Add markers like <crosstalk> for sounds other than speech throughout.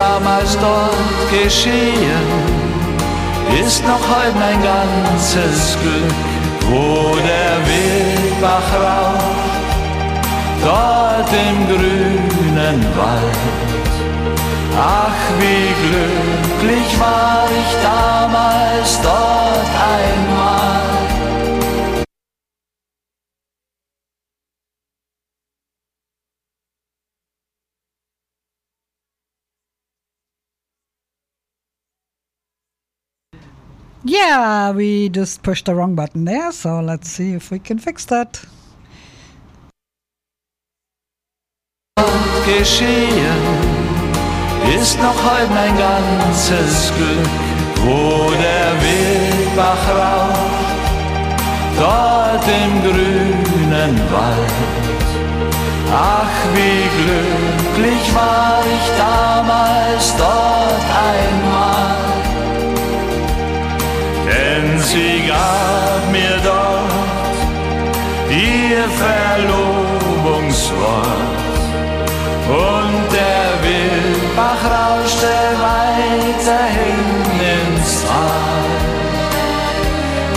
damals dort geschehen, ist noch heute mein ganzes Glück, wo der Wildbach raucht, dort im grünen Wald. Ach, wie glücklich war ich damals dort einmal. Yeah, we just pushed the wrong button there, so let's see if we can fix that. Geschehen ist noch heute mein ganzes Glück, wo der Wildbach raucht, dort im grünen Wald. Ach, wie glücklich war ich damals dort einmal sie gab mir dort ihr Verlobungswort und der Wildbach rauschte weiterhin ins Tal.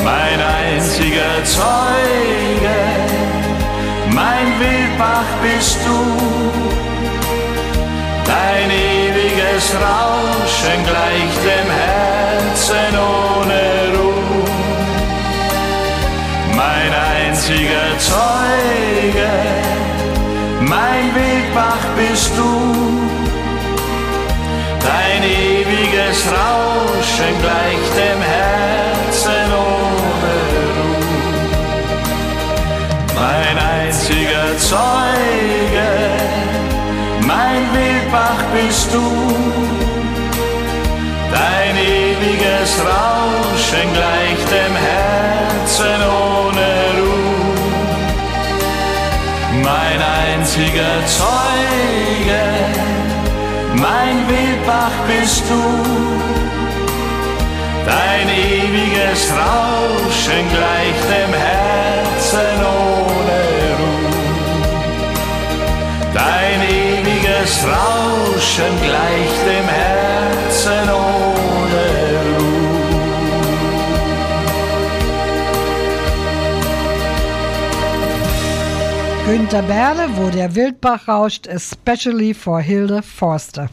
Mein einziger Zeuge, mein Wildbach bist du, dein ewiges Rauschen gleicht einziger Zeuge, mein Wegbach bist du, dein ewiges Rauschen gleicht dem Herzen ohne Ruhe. Mein einziger Zeuge, mein Wildbach bist du, dein ewiges Rauschen gleicht einziger Zeuge, mein Wildbach bist du, dein ewiges Rauschen gleicht dem Herzen ohne Ruhe. Dein ewiges Rauschen gleicht dem Herzen ohne Ruhe. Günter Berle, wo der Wildbach rauscht, especially for Hilde Forster.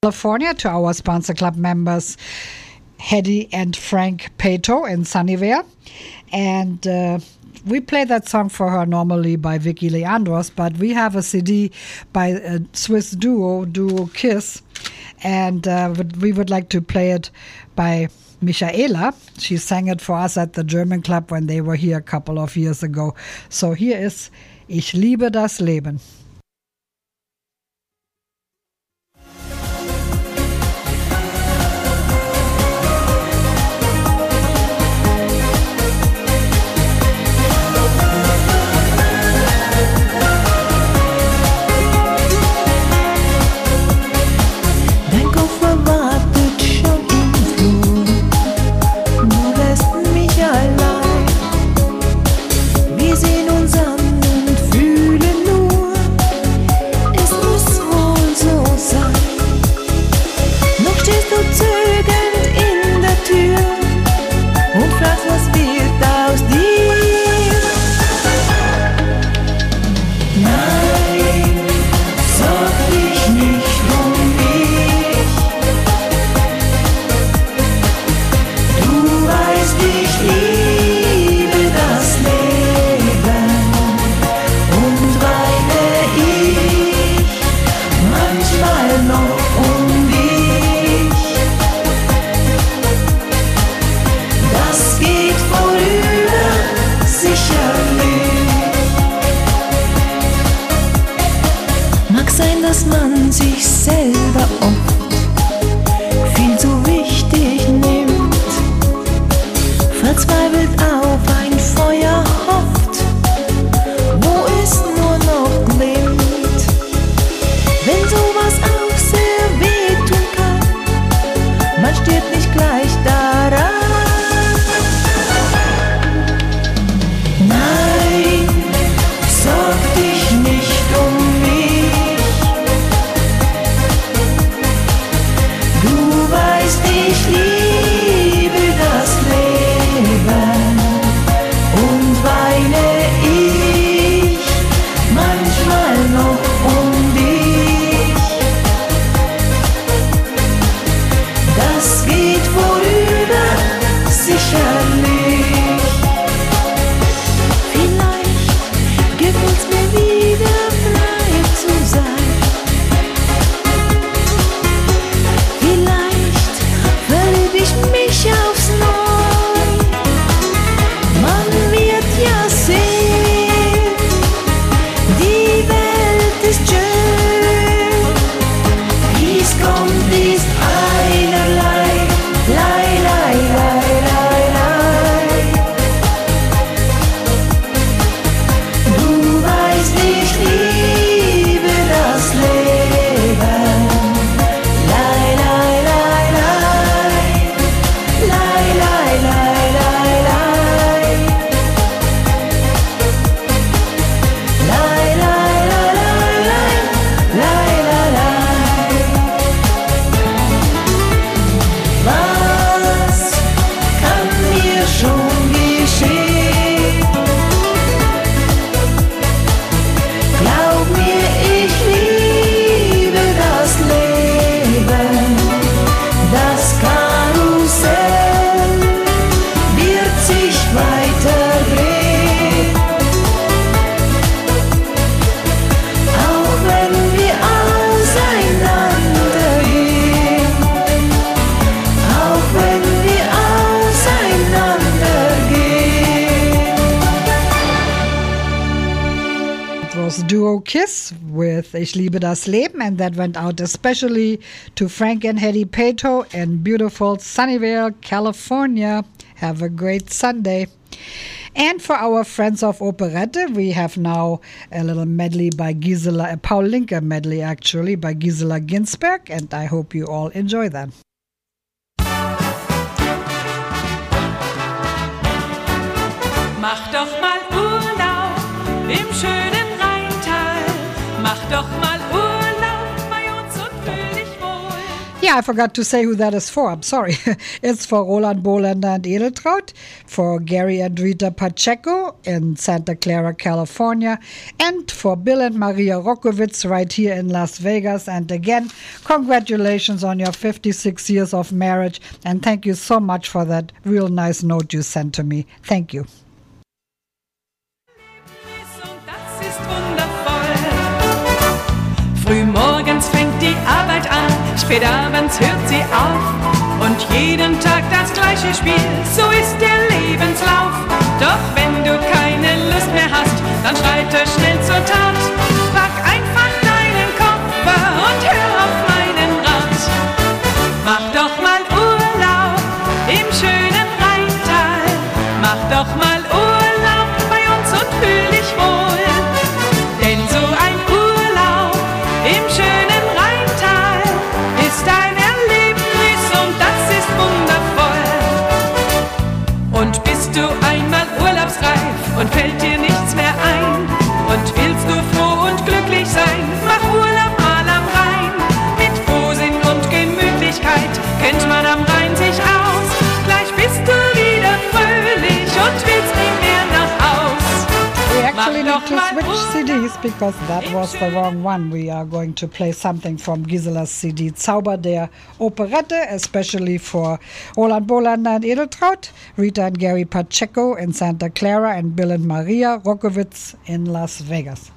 California to our sponsor club members, Hedy and Frank Pato in Sunnyvale. And uh, we play that song for her normally by Vicky Leandros, but we have a CD by a Swiss duo, Duo Kiss, and uh, we would like to play it by Michaela. She sang it for us at the German Club when they were here a couple of years ago. So here is Ich liebe das Leben. Liebe das Leben, and that went out especially to Frank and Hetty Pato in beautiful Sunnyvale, California. Have a great Sunday. And for our friends of Operette, we have now a little medley by Gisela, a Paul Linker medley actually by Gisela Ginsberg, and I hope you all enjoy that. Mach doch mal Yeah, I forgot to say who that is for. I'm sorry. <laughs> it's for Roland Bolander and Edeltraut, for Gary and Rita Pacheco in Santa Clara, California, and for Bill and Maria Rokowitz right here in Las Vegas. And again, congratulations on your 56 years of marriage. And thank you so much for that real nice note you sent to me. Thank you. Frühmorgens fängt die Arbeit an, spät abends hört sie auf. Und jeden Tag das gleiche Spiel, so ist der Lebenslauf. Doch wenn du keine Lust mehr hast, dann schreite schnell to switch CDs because that was the wrong one. We are going to play something from Gisela's CD Zauber der Operette, especially for Roland Bolander and Edeltraut, Rita and Gary Pacheco in Santa Clara, and Bill and Maria Rokowitz in Las Vegas.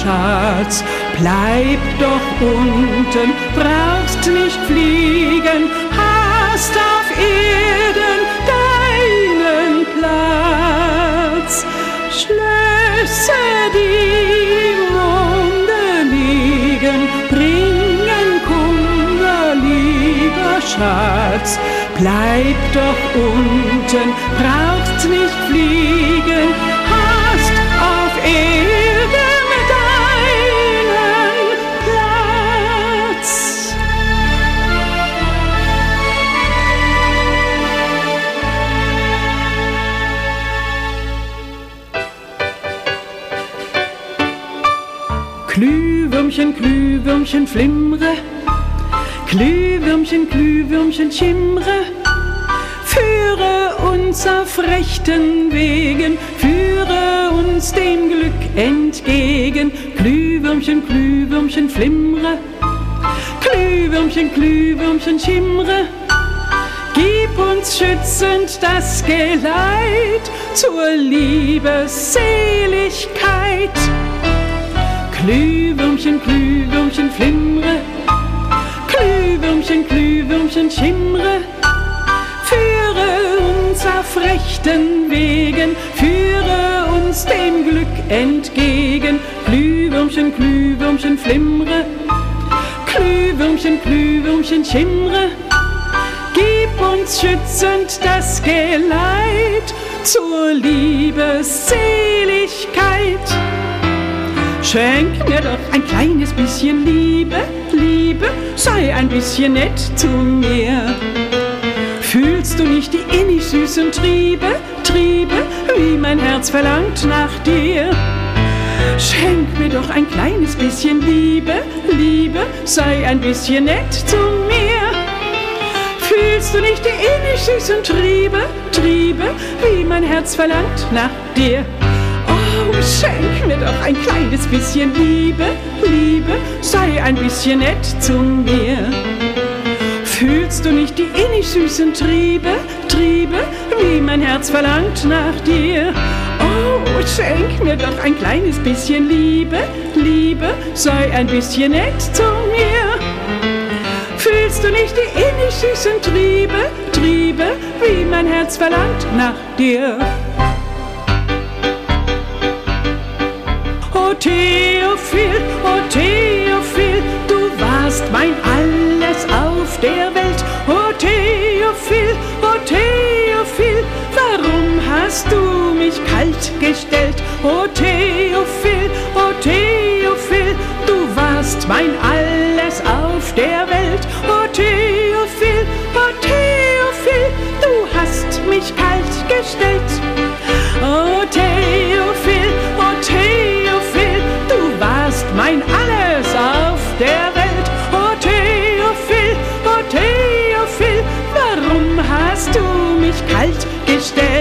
Schatz. Bleib doch unten, brauchst nicht fliegen, hast auf Erden deinen Platz. Schlösser, die im Monde liegen, bringen Kummer, lieber Schatz. Bleib doch unten, brauchst Glühwürmchen, flimmre, Glühwürmchen, Glühwürmchen, schimmre, führe uns auf rechten Wegen, führe uns dem Glück entgegen. Glühwürmchen, Glühwürmchen, flimmre, Glühwürmchen, Glühwürmchen, schimmre, gib uns schützend das Geleit zur Liebesseligkeit. Glühwürmchen, Glühwürmchen, flimmre, Glühwürmchen, Glühwürmchen, schimmre, führe uns auf rechten Wegen, führe uns dem Glück entgegen. Glühwürmchen, Glühwürmchen, flimmre, Glühwürmchen, Glühwürmchen, schimmre, gib uns schützend das Geleit zur Liebesseligkeit. Schenk mir doch ein kleines bisschen Liebe, Liebe, sei ein bisschen nett zu mir. Fühlst du nicht die innig süßen Triebe, Triebe, wie mein Herz verlangt nach dir? Schenk mir doch ein kleines bisschen Liebe, Liebe, sei ein bisschen nett zu mir. Fühlst du nicht die innig süßen Triebe, Triebe, wie mein Herz verlangt nach dir? Schenk mir doch ein kleines bisschen Liebe, Liebe, sei ein bisschen nett zu mir. Fühlst du nicht die innig süßen Triebe, Triebe, wie mein Herz verlangt nach dir? Oh, schenk mir doch ein kleines bisschen Liebe, Liebe, sei ein bisschen nett zu mir. Fühlst du nicht die innig süßen Triebe, Triebe, wie mein Herz verlangt nach dir? Theophil, oh Theophil, du warst mein Alles auf der Welt. Oh Theophil, oh Theophil, warum hast du mich kalt gestellt? Oh Theophil, oh Theophil, du warst mein Alles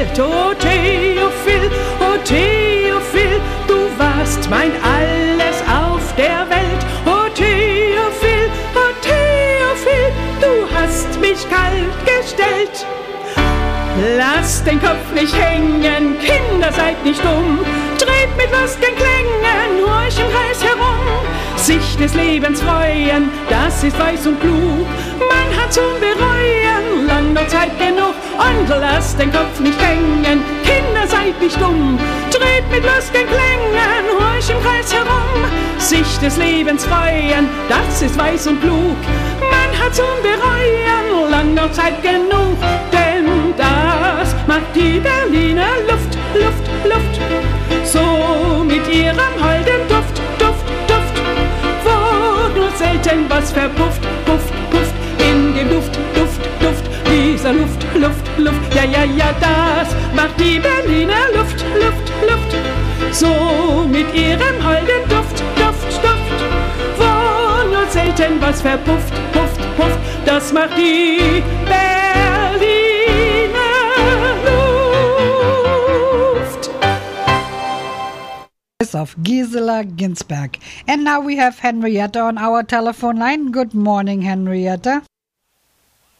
gestellt? Oh Theophil, oh Theophil, du warst mein Alles auf der Welt. Oh Theophil, oh Theophil, du hast mich kalt gestellt. Lasst den Kopf nicht hängen, Kinder seid nicht dumm. Dreht mit lustigen Klängen ruhig im Kreis herum. Sich des Lebens freuen, das ist weiß und klug. Man hat zum Bereuen lang noch Zeit genug. Und lasst den Kopf nicht hängen, Kinder seid nicht dumm. Dreht mit lustigen Klängen ruhig im Kreis herum. Sich des Lebens freuen, das ist weiß und klug. Man hat zum Bereuen lang noch Zeit genug. Denn das macht die Berliner Luft, Luft, Luft. So mit ihrem holden Duft, Duft, Duft. Wo nur selten was verpufft, pufft, Dieser Luft, Luft, Luft. Ja, ja, ja, das macht die Berliner Luft, Luft, Luft. So mit ihrem holden Duft, Duft, Duft. Wo nur selten was verpufft, pufft, pufft. Das macht die Berliner Luft. Of Gisela Ginsberg. And now we have Henrietta on our telephone line. Good morning, Henrietta.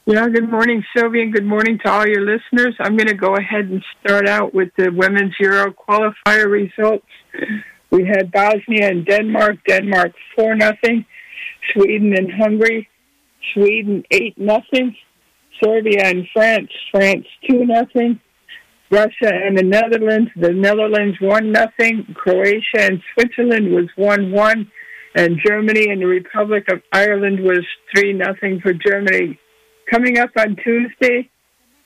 Yeah, good morning, Sylvia, and good morning to all your listeners. I'm going to go ahead and start out with the women's Euro qualifier results. We had Bosnia and Denmark, Denmark 4 nothing, Sweden and Hungary, Sweden 8 nothing, Serbia and France, France 2 nothing, Russia and the Netherlands, the Netherlands 1 nothing, Croatia and Switzerland was 1 1, and Germany and the Republic of Ireland was 3 nothing for Germany coming up on Tuesday.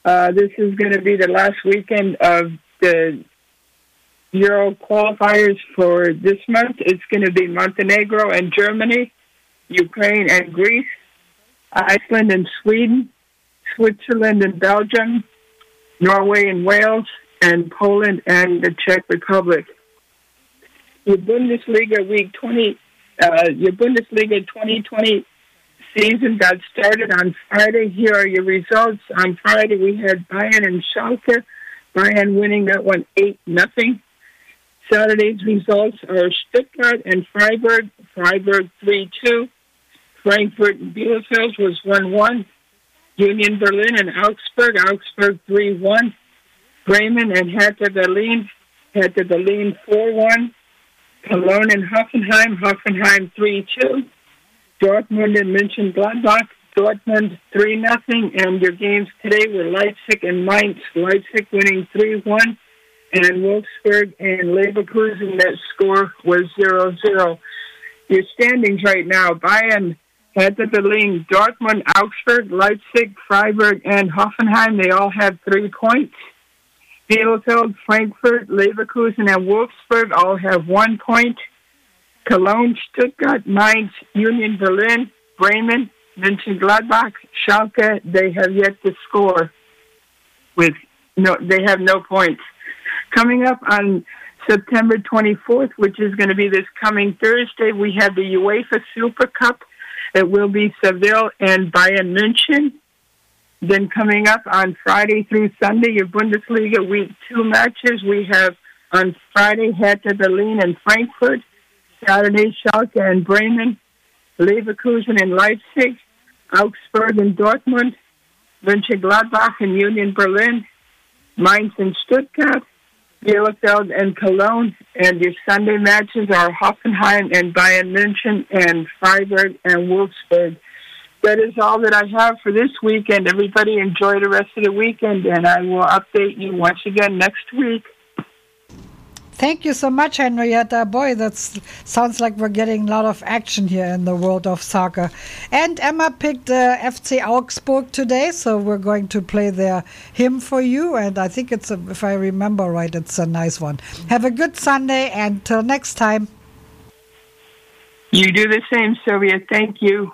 Uh, this is going to be the last weekend of the Euro qualifiers for this month. It's going to be Montenegro and Germany, Ukraine and Greece, Iceland and Sweden, Switzerland and Belgium, Norway and Wales, and Poland and the Czech Republic. Your Bundesliga week 20, uh, your Bundesliga 2020 season got started on Friday. Here are your results. On Friday, we had Bayern and Schalke. Bayern winning that one 8 nothing. Saturday's results are Stuttgart and Freiburg. Freiburg 3 2. Frankfurt and Bielefeld was 1 1. Union Berlin and Augsburg. Augsburg 3 1. Bremen and Hertha Berlin. Hertha Berlin 4 1. Cologne and Hoffenheim. Hoffenheim 3 2. Dortmund and Mönchengladbach. Dortmund 3 nothing, and your games today were Leipzig and Mainz. Leipzig winning 3 1, and Wolfsburg and Leverkusen, that score was 0 0. Your standings right now Bayern, Hertha Berlin, Dortmund, Augsburg, Leipzig, Freiburg, and Hoffenheim, they all have three points. Bielefeld, Frankfurt, Leverkusen, and Wolfsburg all have one point. Cologne, Stuttgart, Mainz, Union Berlin, Bremen, Mönchengladbach, Schalke, they have yet to score with no they have no points. Coming up on September 24th, which is going to be this coming Thursday, we have the UEFA Super Cup. It will be Seville and Bayern München. Then coming up on Friday through Sunday, your Bundesliga Week 2 matches. We have on Friday Hertha Berlin and Frankfurt. Saturday, Schalke and Bremen. Leverkusen in Leipzig, Augsburg in Dortmund, Mönchengladbach in Union Berlin, Mainz in Stuttgart, Bielefeld and Cologne, and your Sunday matches are Hoffenheim and Bayern München and Freiburg and Wolfsburg. That is all that I have for this weekend. Everybody enjoy the rest of the weekend, and I will update you once again next week. Thank you so much, Henrietta. Boy, that sounds like we're getting a lot of action here in the world of soccer. And Emma picked uh, FC Augsburg today, so we're going to play their hymn for you. And I think it's, a, if I remember right, it's a nice one. Have a good Sunday, and till next time. You do the same, Sylvia. Thank you.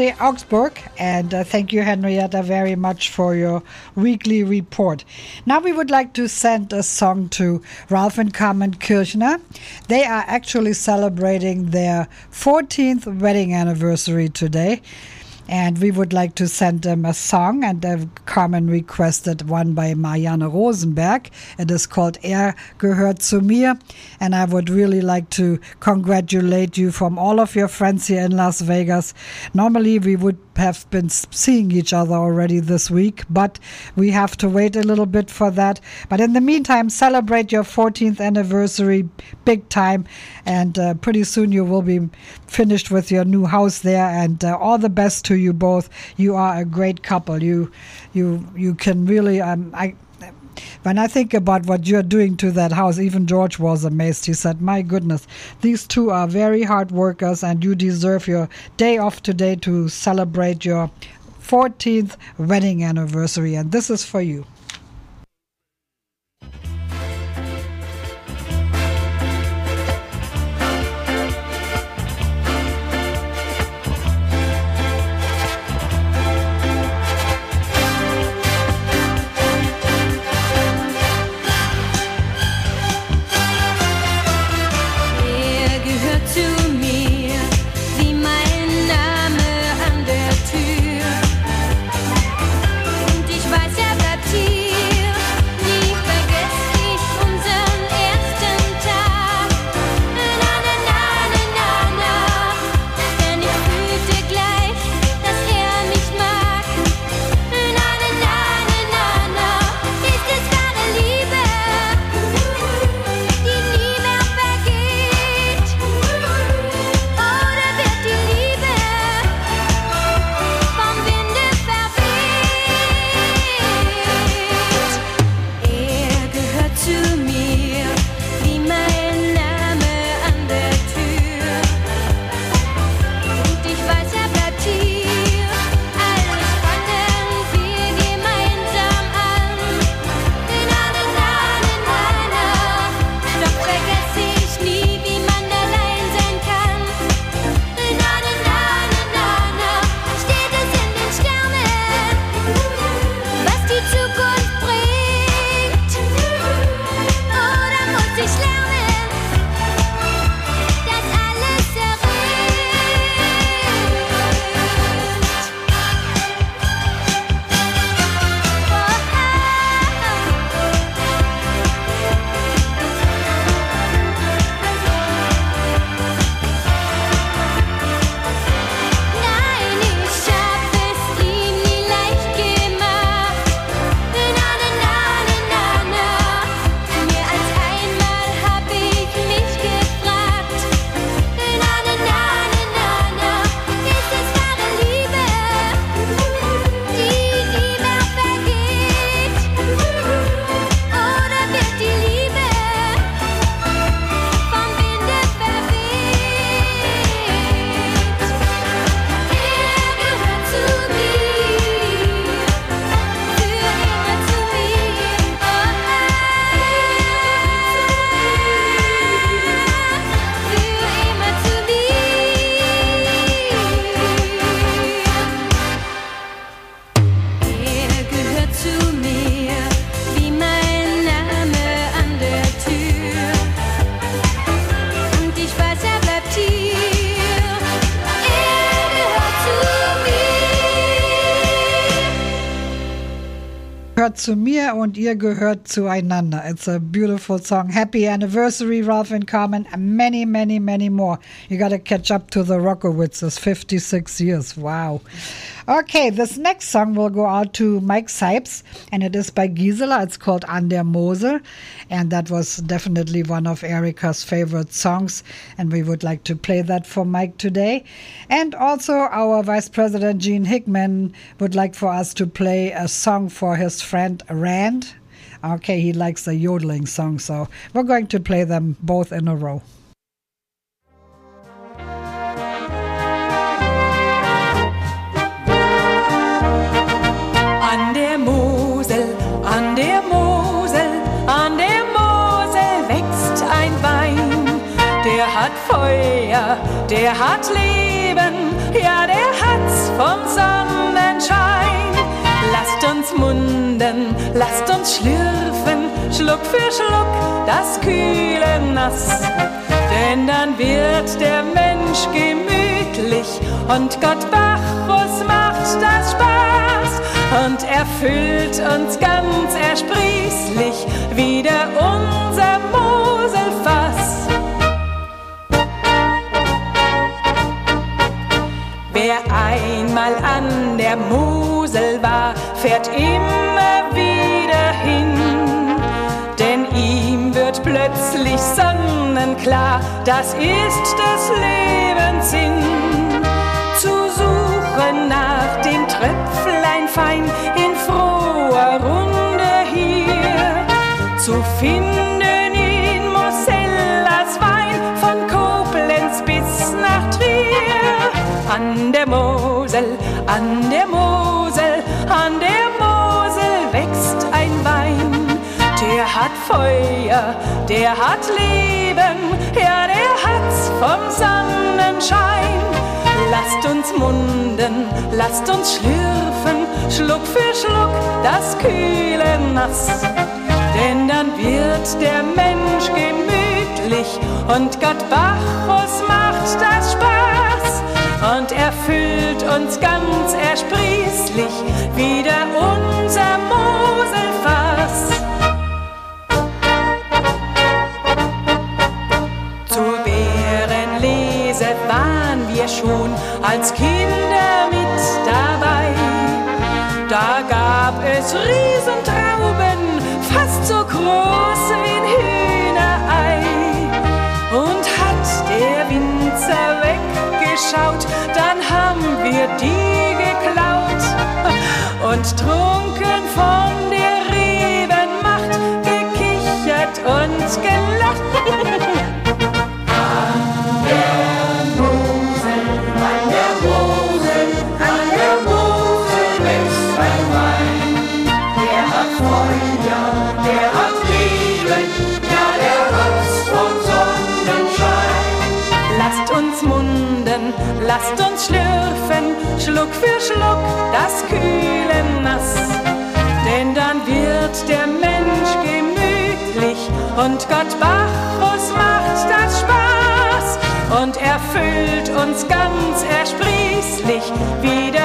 FC Augsburg, and uh, thank you, Henrietta, very much for your weekly report. Now we would like to send a song to Ralph and Carmen Kirchner. They are actually celebrating their 14th wedding anniversary today. And we would like to send them a song, and uh, Carmen requested one by Marianne Rosenberg. It is called Er gehört zu mir, and I would really like to congratulate you from all of your friends here in Las Vegas. Normally, we would have been seeing each other already this week, but we have to wait a little bit for that. But in the meantime, celebrate your 14th anniversary big time, and uh, pretty soon you will be finished with your new house there. And uh, all the best to you both. You are a great couple. You, you, you can really. Um, I when I think about what you're doing to that house, even George was amazed. He said, My goodness, these two are very hard workers, and you deserve your day off today to celebrate your 14th wedding anniversary. And this is for you. Gehört zu mir und ihr gehört zueinander. It's a beautiful song. Happy anniversary, Ralph and Carmen. Many, many, many more. You got to catch up to the Rockowitzes. 56 years. Wow. Okay, this next song will go out to Mike Sipes, and it is by Gisela. It's called An der Mosel, and that was definitely one of Erika's favorite songs, and we would like to play that for Mike today. And also, our Vice President Gene Hickman would like for us to play a song for his friend Rand. Okay, he likes the yodeling song, so we're going to play them both in a row. An der Mosel, an der Mosel, an der Mosel wächst ein Wein. Der hat Feuer, der hat Leben, ja, der hat's vom Sonnenschein. Lasst uns schlürfen, Schluck für Schluck das kühle Nass. Denn dann wird der Mensch gemütlich und Gott Bacchus macht das Spaß und erfüllt uns ganz ersprießlich wieder unser Moselfass. Wer einmal an der Mosel war, fährt immer hin. Denn ihm wird plötzlich sonnenklar, das ist des Lebens Sinn. Zu suchen nach dem Tröpflein fein in hat Feuer, der hat Leben, ja, der hat's vom Sonnenschein. Lasst uns munden, lasst uns schlürfen, Schluck für Schluck das kühle Nass. Denn dann wird der Mensch gemütlich und Gott Bacchus macht das Spaß und erfüllt uns ganz ersprießlich wieder unser Moselfass. Als Kinder mit dabei. Da gab es Riesentrauben, fast so groß wie ein Hühnerei. Und hat der Winzer weggeschaut, dann haben wir die Schluck das kühle Nass. Denn dann wird der Mensch gemütlich und Gott Bacchus macht das Spaß und erfüllt uns ganz ersprießlich wieder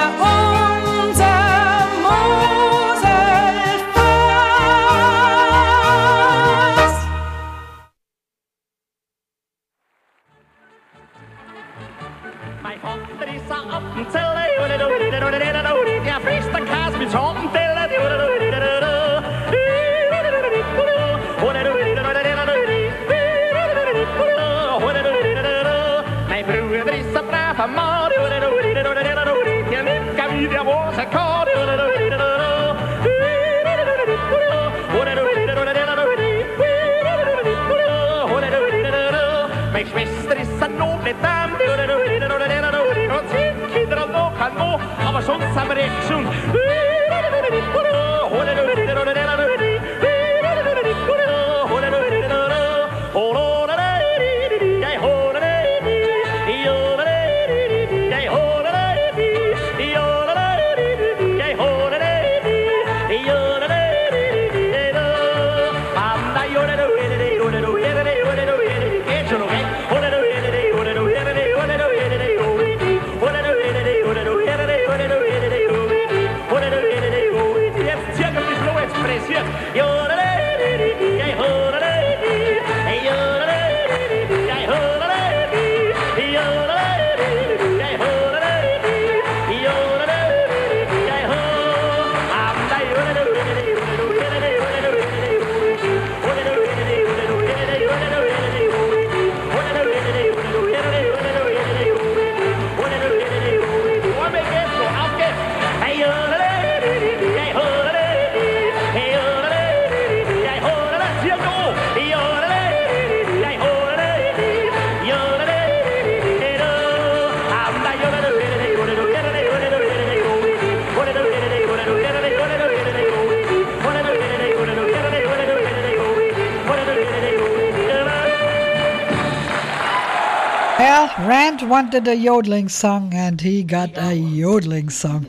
wanted a yodeling song, and he got a yodeling song.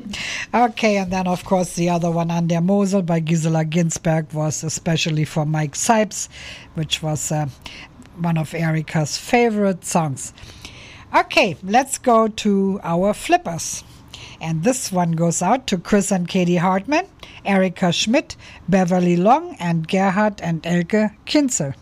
Okay, and then, of course, the other one, An der Mosel by Gisela Ginsberg, was especially for Mike Sipes, which was uh, one of Erica's favorite songs. Okay, let's go to our flippers. And this one goes out to Chris and Katie Hartman, Erica Schmidt, Beverly Long, and Gerhard and Elke Kinzel.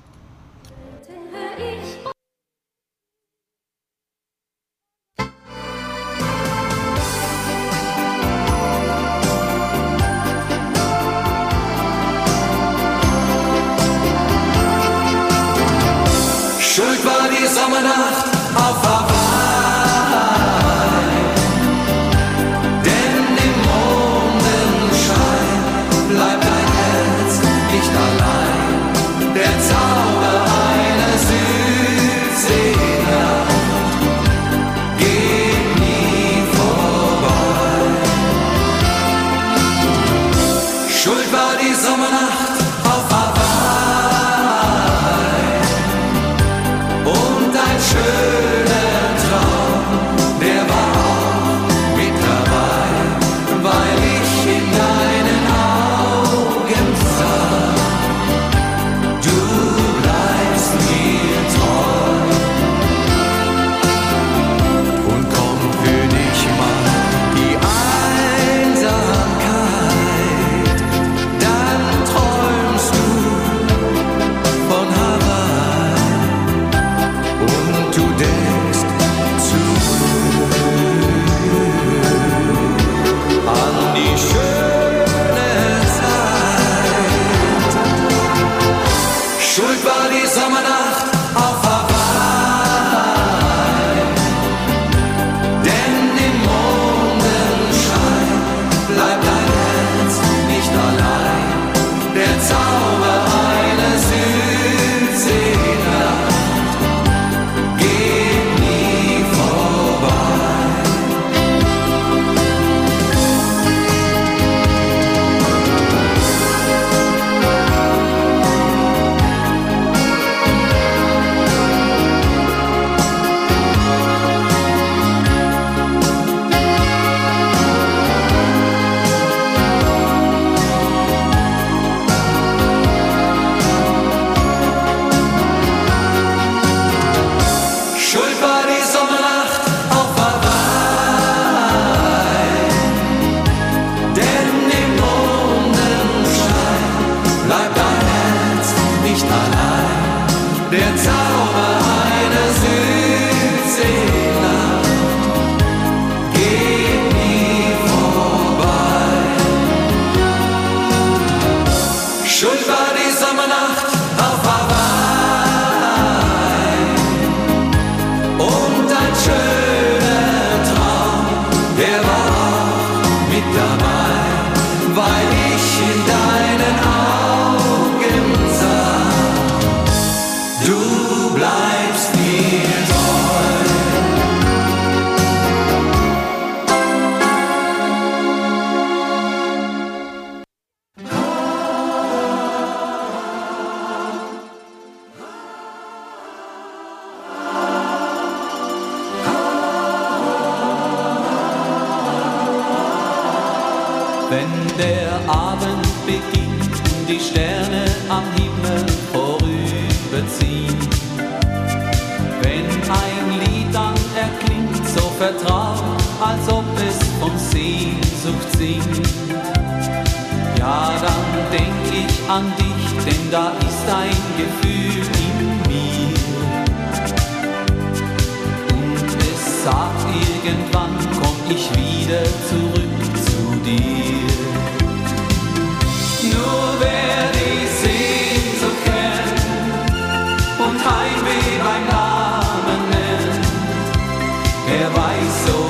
why so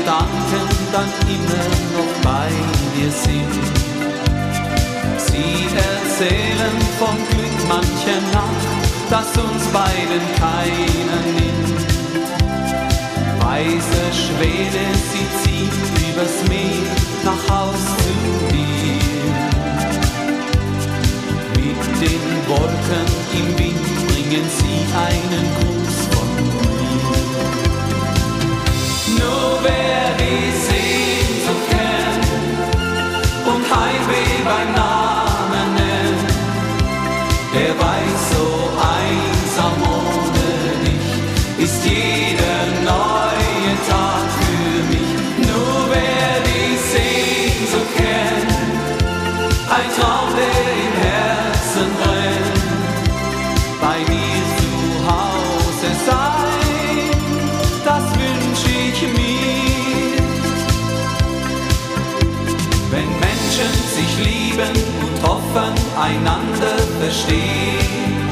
Gedanken dann immer noch bei dir sind. Sie erzählen vom Glück mancher Nacht, das uns beiden keiner nimmt. Weiße Schwede, sie zieht übers Meer nach Haus zu dir. Mit den Wolken im Wind bringen sie einen Gruß der weiß so einsam ohne dich ist jeder einander verstehen,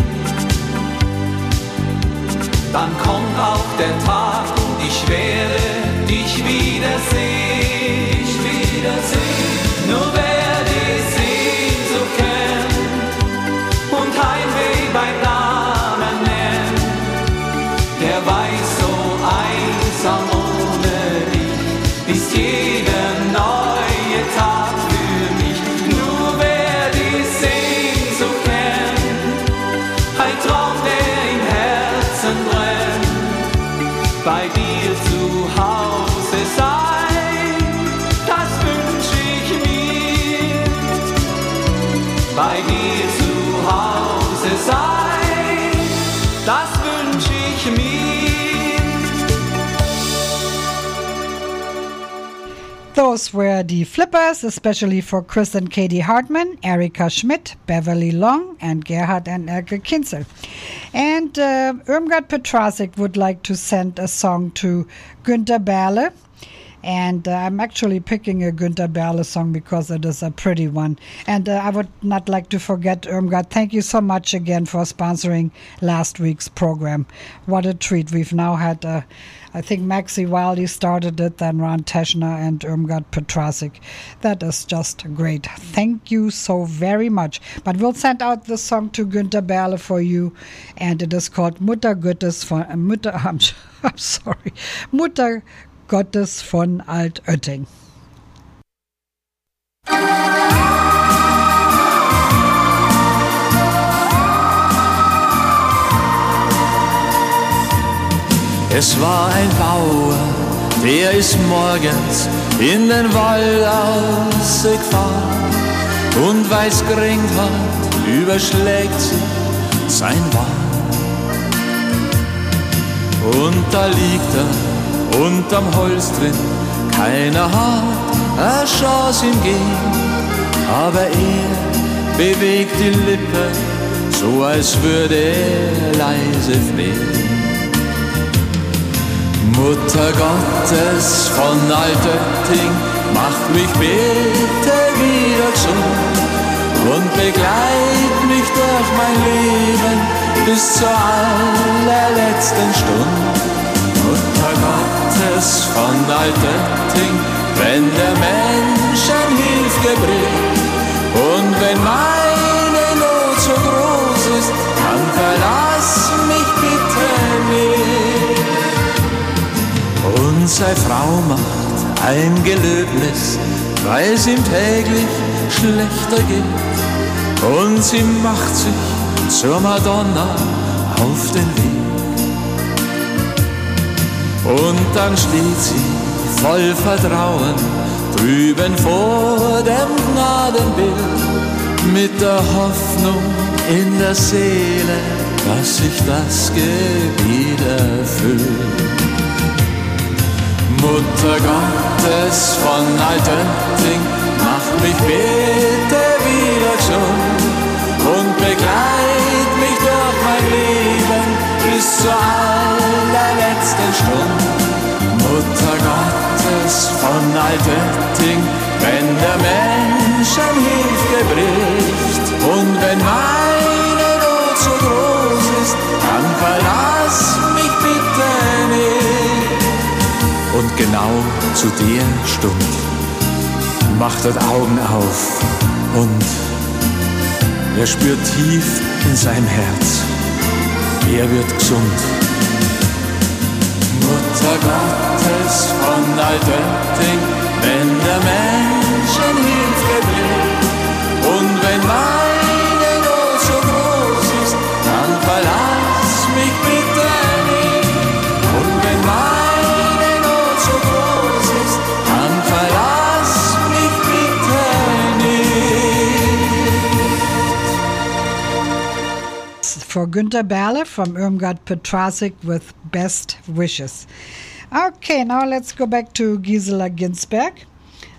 dann kommt auch der Tag und ich werde dich wiedersehen. Those were the flippers, especially for Chris and Katie Hartman, Erika Schmidt, Beverly Long, and Gerhard and Elke Kinzel. And uh, Irmgard Petrasik would like to send a song to Günter Berle. And uh, I'm actually picking a Günter Berle song because it is a pretty one. And uh, I would not like to forget, Irmgard, thank you so much again for sponsoring last week's program. What a treat. We've now had, uh, I think Maxi Wiley started it, then Ron Teschner and Irmgard Petrasik. That is just great. Thank you so very much. But we'll send out the song to Günter Berle for you, and it is called Mutter Gottes von, uh, Mutter, <laughs> I'm, I'm sorry, Mutter Gottes von Altötting. Es war ein Bauer, der ist morgens in den Wald ausgefahren und weil's geringt hat, überschlägt sich sein Wald. Und da liegt er unterm Holz drin, keiner hat eine Chance ihm gehen, aber er bewegt die Lippe, so als würde er leise flehen. Mutter Gottes von Altötting, mach mich bitte wieder gesund und begleit mich durch mein Leben bis zur allerletzten Stunde. Mutter Gottes von Altötting, wenn der Menschen Hilfe bricht und wenn meine Not so groß ist, dann verlass mich bitte nicht. Seine Frau macht ein Gelöbnis, weil es ihm täglich schlechter geht. Und sie macht sich zur Madonna auf den Weg. Und dann steht sie voll Vertrauen drüben vor dem Gnadenbild mit der Hoffnung in der Seele, dass sich das Gebiet erfüllt. Mutter Gottes von Altötting, mach mich bitte wieder gesund und begleit mich durch mein Leben bis zur allerletzten Stunde. Mutter Gottes von Altötting, wenn der Menschen Hilfe bricht und wenn meine Not so groß ist, dann verlass mich bitte. Und genau zu der Stund, macht er Augen auf und er spürt tief in seinem Herz, er wird gesund. Mutter Gottes von Altötting, wenn der Menschen will und wenn meine Günter Berle from Irmgard Petrasik with Best Wishes. Okay, now let's go back to Gisela Ginsberg.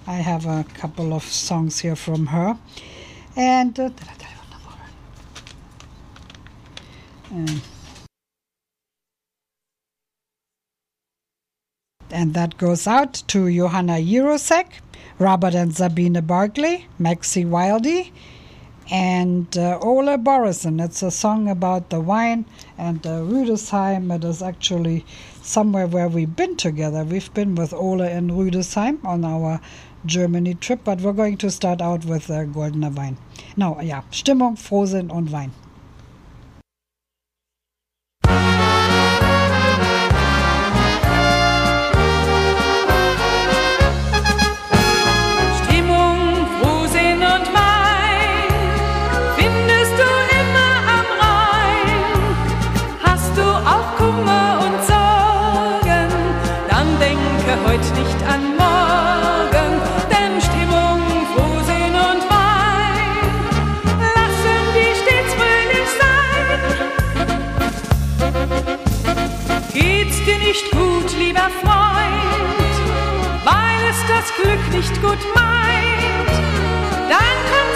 I have a couple of songs here from her. And. Uh, and that goes out to Johanna Jirosek, Robert and Sabine Barkley, Maxi Wildy, and uh, Ole Borison. It's a song about the wine and uh, Rüdesheim. It is actually somewhere where we've been together. We've been with Ole in Rüdesheim on our Germany trip, but we're going to start out with uh, Goldener Wein. Now, ja, Stimmung, Frohsinn und Wein. Nicht gut, lieber Freund, weil es das Glück nicht gut meint, dann komm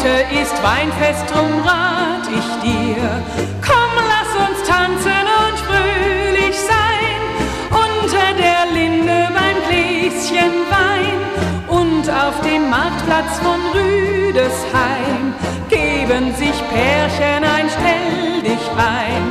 Heute ist Weinfest, drum rat ich dir. Komm, lass uns tanzen und fröhlich sein. Unter der Linde beim Gläschen Wein. Und auf dem Marktplatz von Rüdesheim geben sich Pärchen ein, stell dich ein.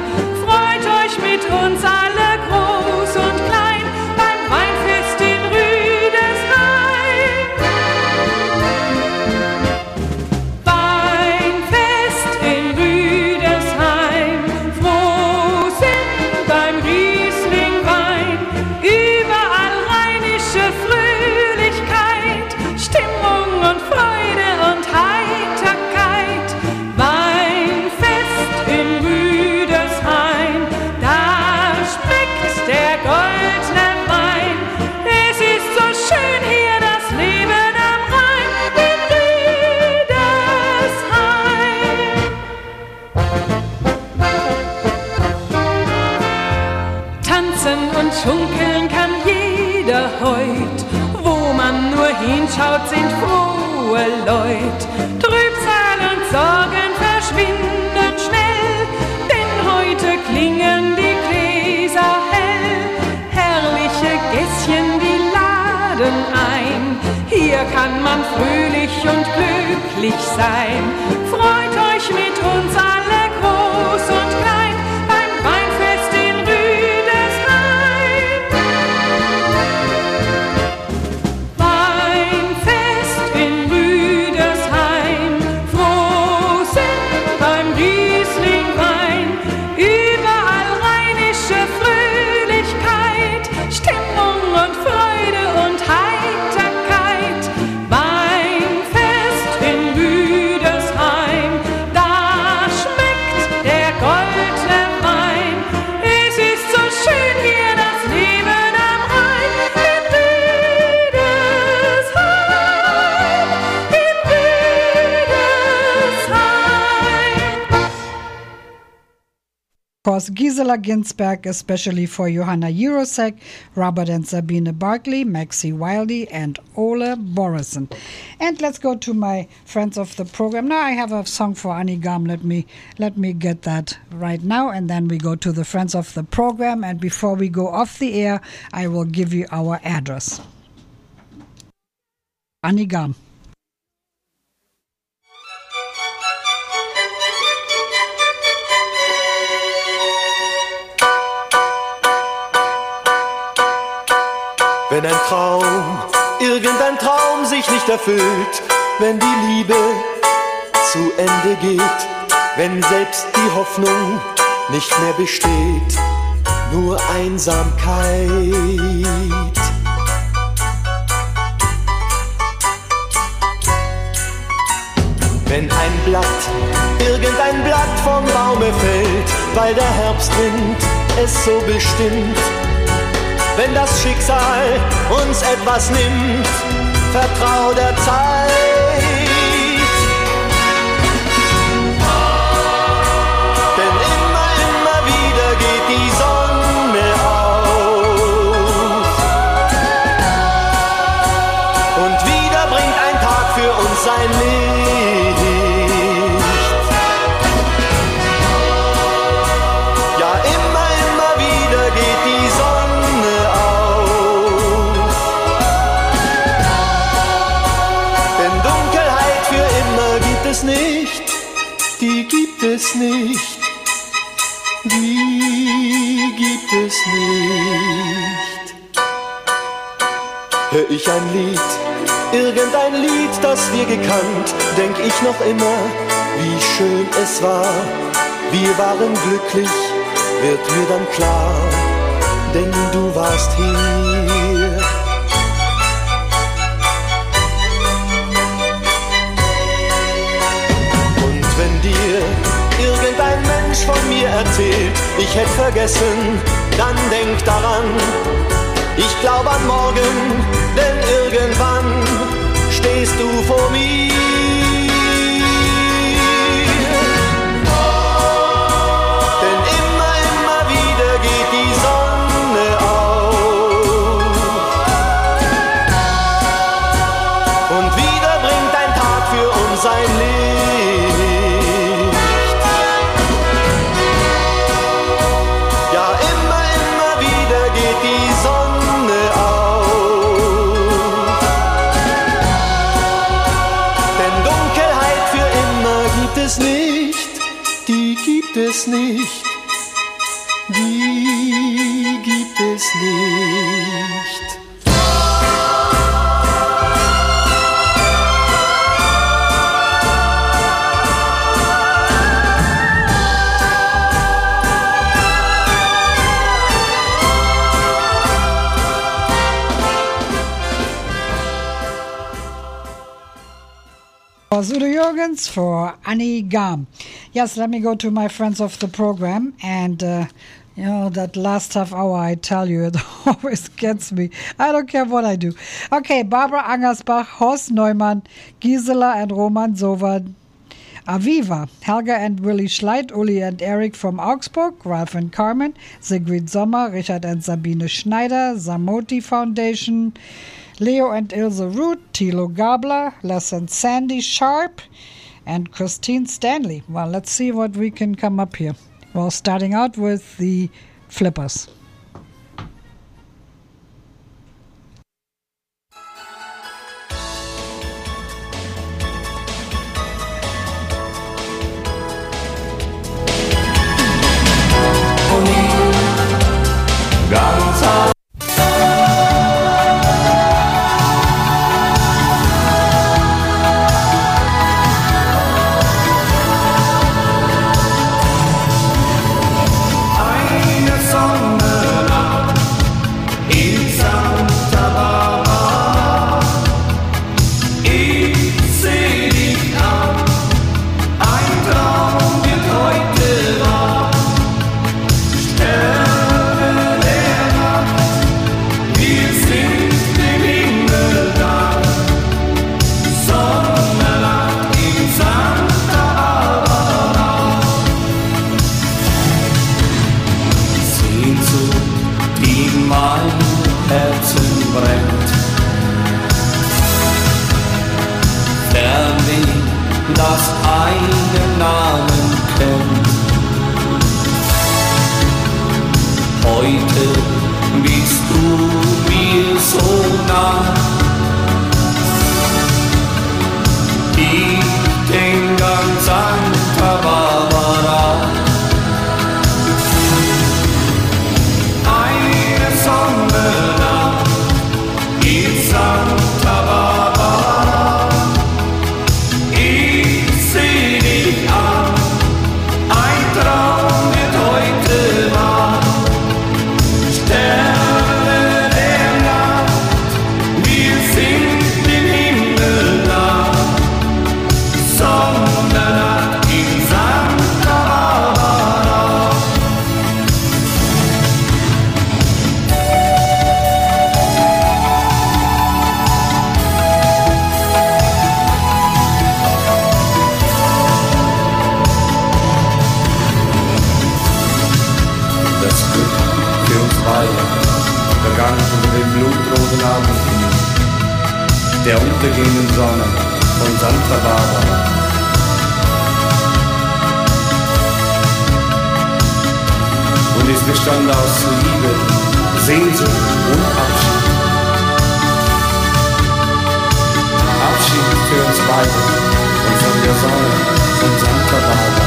Nur hinschaut, sind frohe Leut. Trübsal und Sorgen verschwinden schnell, denn heute klingen die Gläser hell. Herrliche Gässchen, die laden ein. Hier kann man fröhlich und glücklich sein. Freut euch Gisela Ginsberg, especially for Johanna Jurosek, Robert and Sabine Barkley, Maxi Wildy, and Ole Borison. And let's go to my friends of the program. Now I have a song for Annie Gam. Let me let me get that right now, and then we go to the friends of the program. And before we go off the air, I will give you our address. Annie Gam. Wenn ein Traum, irgendein Traum sich nicht erfüllt, wenn die Liebe zu Ende geht, wenn selbst die Hoffnung nicht mehr besteht, nur Einsamkeit. Wenn ein Blatt, irgendein Blatt vom Baume fällt, weil der Herbstwind es so bestimmt, wenn das Schicksal uns etwas nimmt, vertrau der Zeit. Nicht, die gibt es nicht. Hör ich ein Lied, irgendein Lied, das wir gekannt, denk ich noch immer, wie schön es war. Wir waren glücklich, wird mir dann klar, denn du warst hier. Erzählt, ich hätte vergessen, dann denk daran, ich glaub an morgen, denn irgendwann weiß nicht, Was Jürgens for Annie Gam. Yes, let me go to my friends of the program. And, uh, you know, that last half hour, I tell you, <laughs> it always gets me. I don't care what I do. Okay, Barbara Angersbach, Horst Neumann, Gisela and Roman Sover, Aviva, Helga and Willi Schleit, Uli and Eric from Augsburg, Ralph and Carmen, Sigrid Sommer, Richard and Sabine Schneider, Samoti Foundation, Leo and Ilse Root, Tilo Gabler, Les and Sandy Sharp, and Christine Stanley. Well, let's see what we can come up here. Well, starting out with the flippers. Der untergehenden Sonne von Santa Barbara. Und es bestand aus Liebe, Sehnsucht und Abschied. Abschied für uns beide und von der Sonne von Santa Barbara.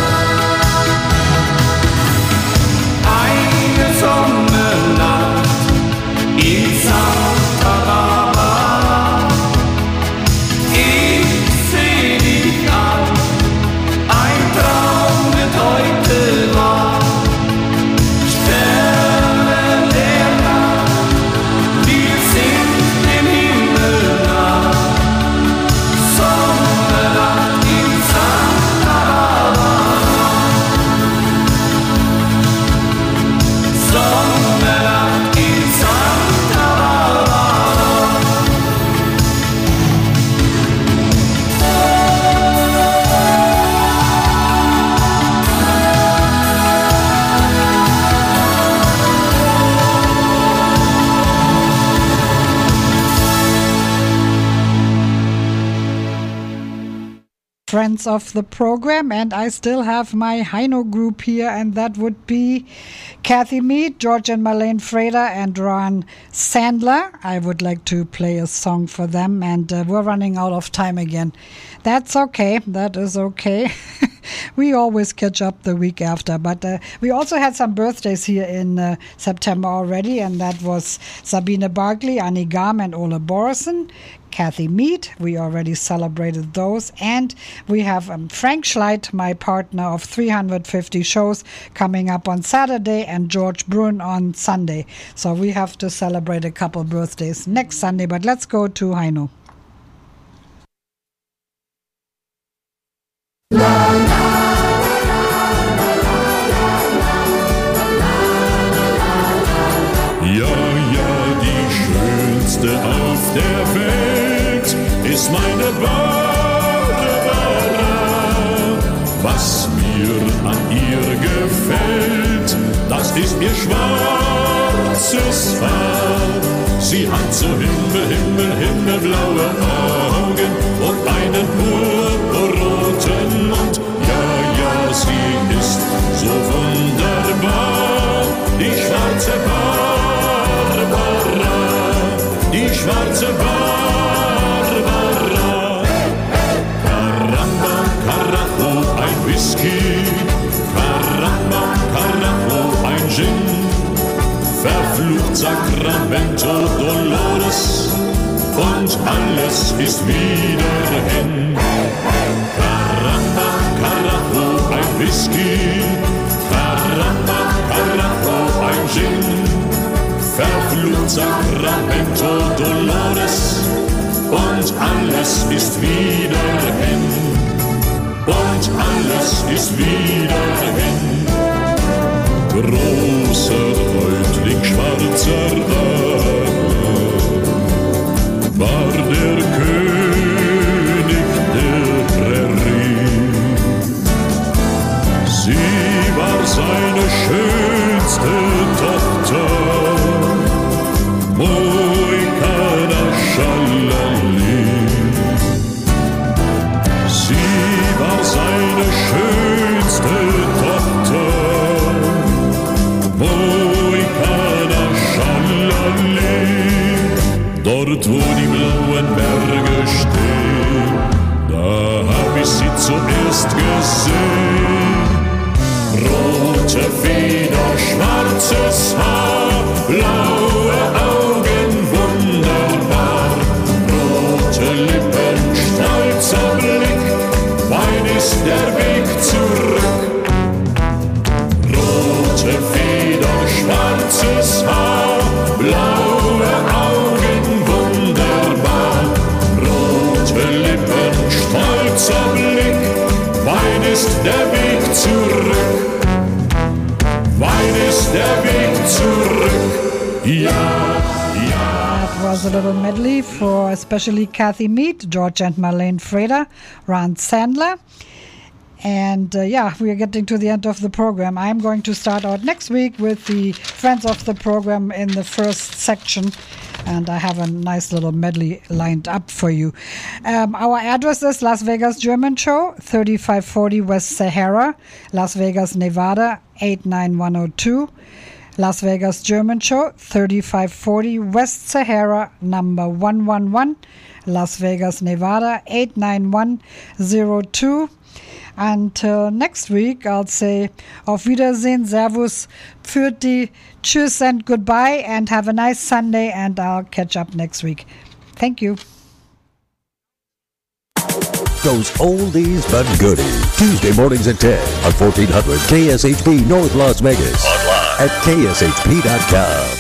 Of the program, and I still have my Heino group here, and that would be Kathy Mead, George and Marlene Frader, and Ron Sandler. I would like to play a song for them, and uh, we're running out of time again. That's okay. That is okay. <laughs> we always catch up the week after. But uh, we also had some birthdays here in uh, September already, and that was Sabine Barkley, Annie Gam, and Ola Borison. Kathy Mead, we already celebrated those. And we have um, Frank Schleit, my partner of 350 shows, coming up on Saturday, and George Brun on Sunday. So we have to celebrate a couple birthdays next Sunday. But let's go to Heino. Ja, schwarzes Haar. Sie hat so Himmel, Himmel, himmelblaue Augen Sacramento Dolores und alles ist wieder hin. Caramba, Carajo, ein Whisky, Caramba, Carajo, ein Gin, verflucht Sacramento Dolores und alles ist wieder hin. Und alles ist wieder hin. Großer Häuptling, schwarzer Adler, war der König especially Kathy Mead, George and Marlene Frader, Ron Sandler. And uh, yeah, we are getting to the end of the program. I'm going to start out next week with the friends of the program in the first section. And I have a nice little medley lined up for you. Um, our address is Las Vegas German Show, 3540 West Sahara, Las Vegas, Nevada, 89102. Las Vegas German Show, 3540 West Sahara, number 111, Las Vegas, Nevada, 89102. Until uh, next week, I'll say Auf Wiedersehen, Servus, Pfirti, Tschüss, and goodbye, and have a nice Sunday, and I'll catch up next week. Thank you. Those oldies but goodies. Tuesday mornings at 10 on 1400 KSHP North Las Vegas. Online at kshp.com.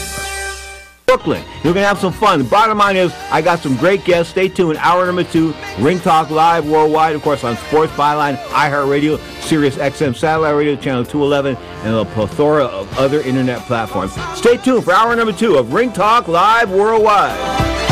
Brooklyn. You're going to have some fun. The bottom line is, I got some great guests. Stay tuned. Hour number two, Ring Talk Live worldwide, of course, on Sports Byline, iHeartRadio, Sirius XM Satellite Radio, Channel 211, and a plethora of other internet platforms. Stay tuned for hour number two of Ring Talk Live worldwide.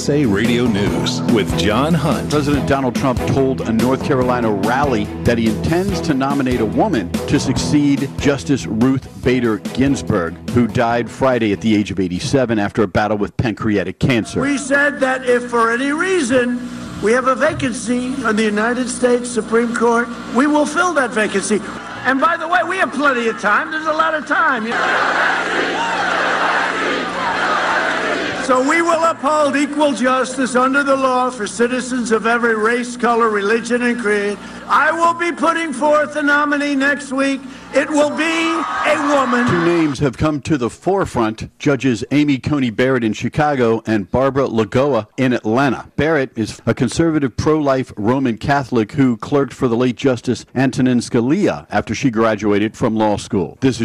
USA Radio News with John Hunt. President Donald Trump told a North Carolina rally that he intends to nominate a woman to succeed Justice Ruth Bader Ginsburg, who died Friday at the age of 87 after a battle with pancreatic cancer. We said that if for any reason we have a vacancy on the United States Supreme Court, we will fill that vacancy. And by the way, we have plenty of time. There's a lot of time. So we will uphold equal justice under the law for citizens of every race, color, religion, and creed. I will be putting forth a nominee next week. It will be a woman. Two names have come to the forefront judges Amy Coney Barrett in Chicago and Barbara Lagoa in Atlanta. Barrett is a conservative pro life Roman Catholic who clerked for the late Justice Antonin Scalia after she graduated from law school. This is